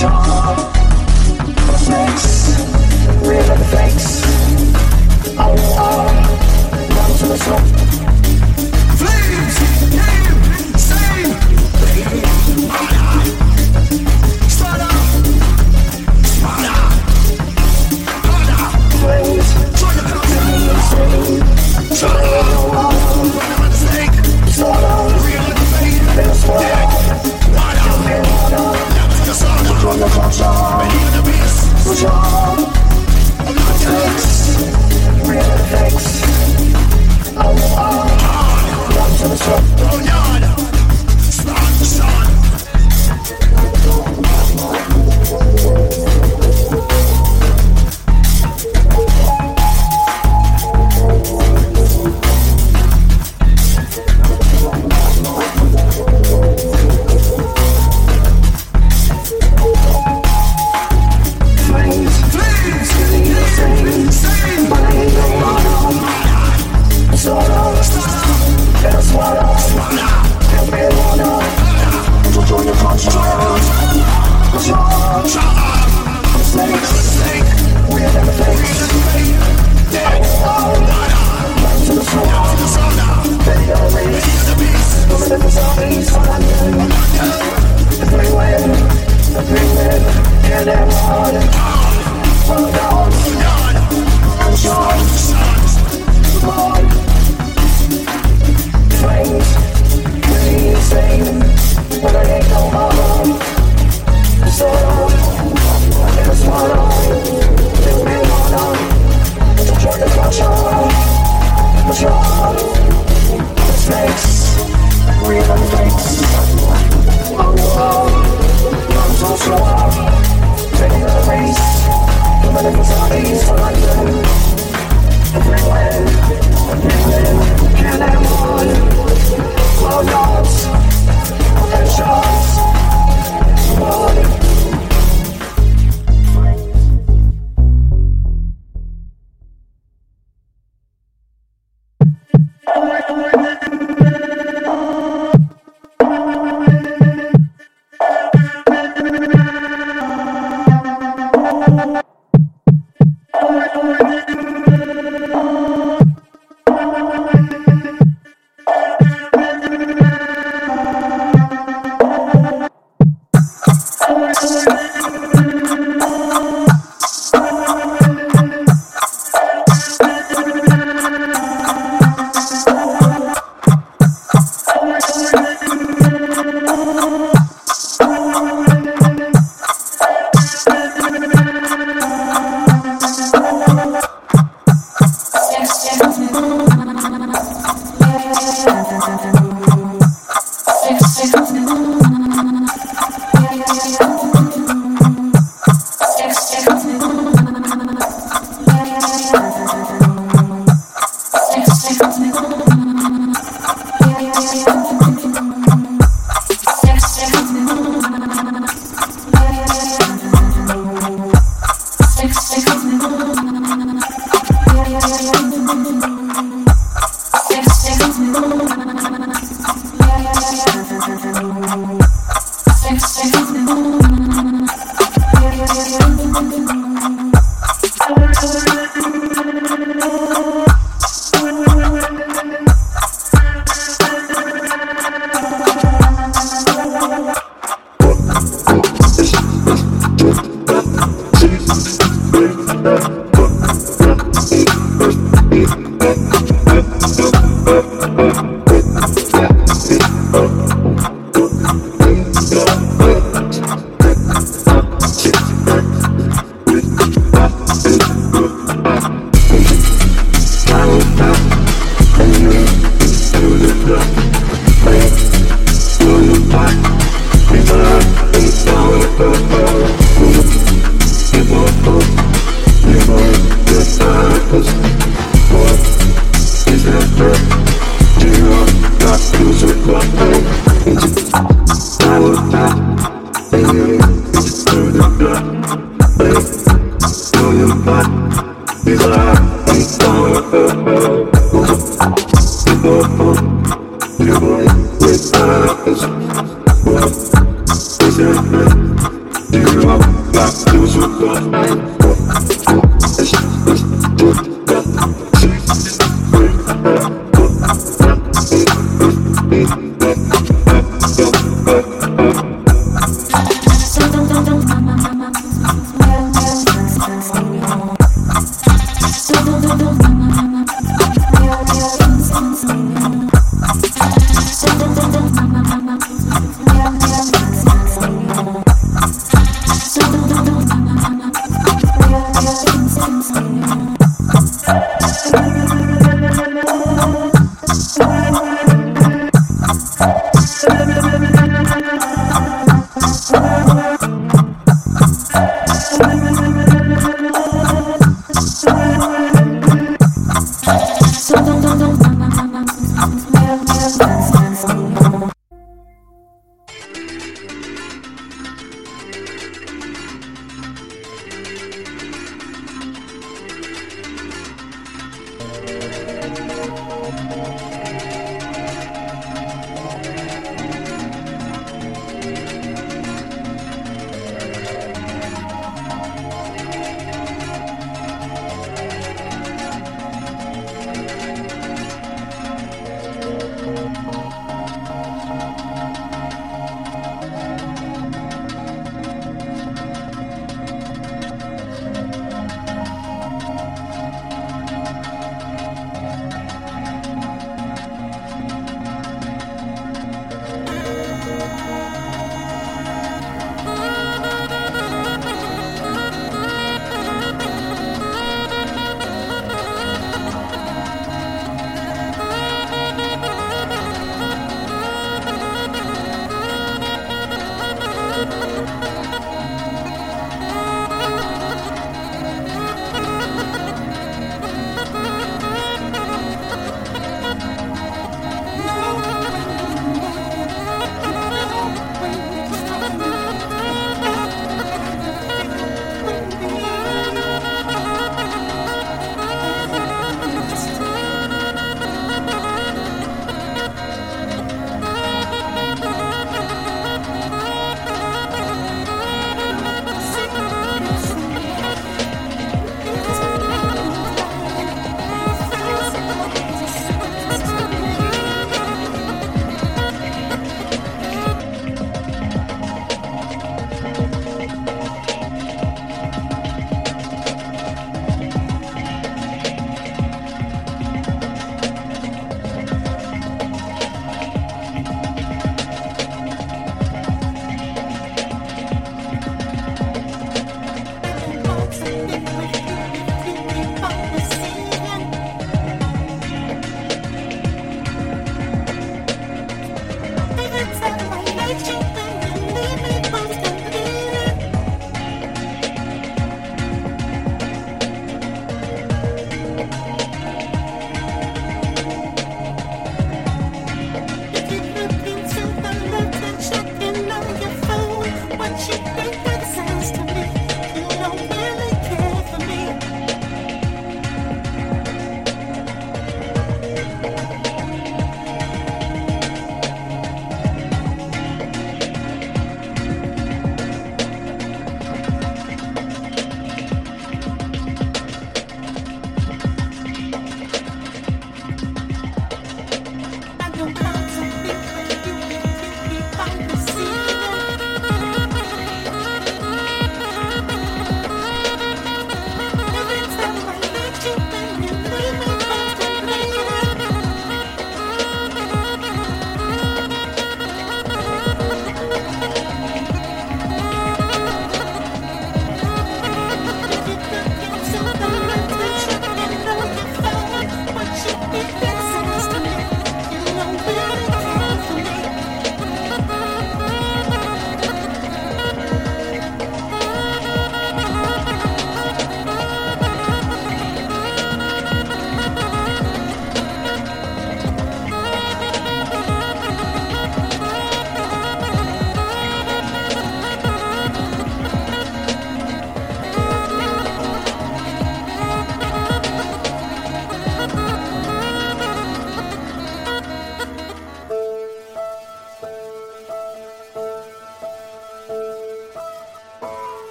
行。and harder.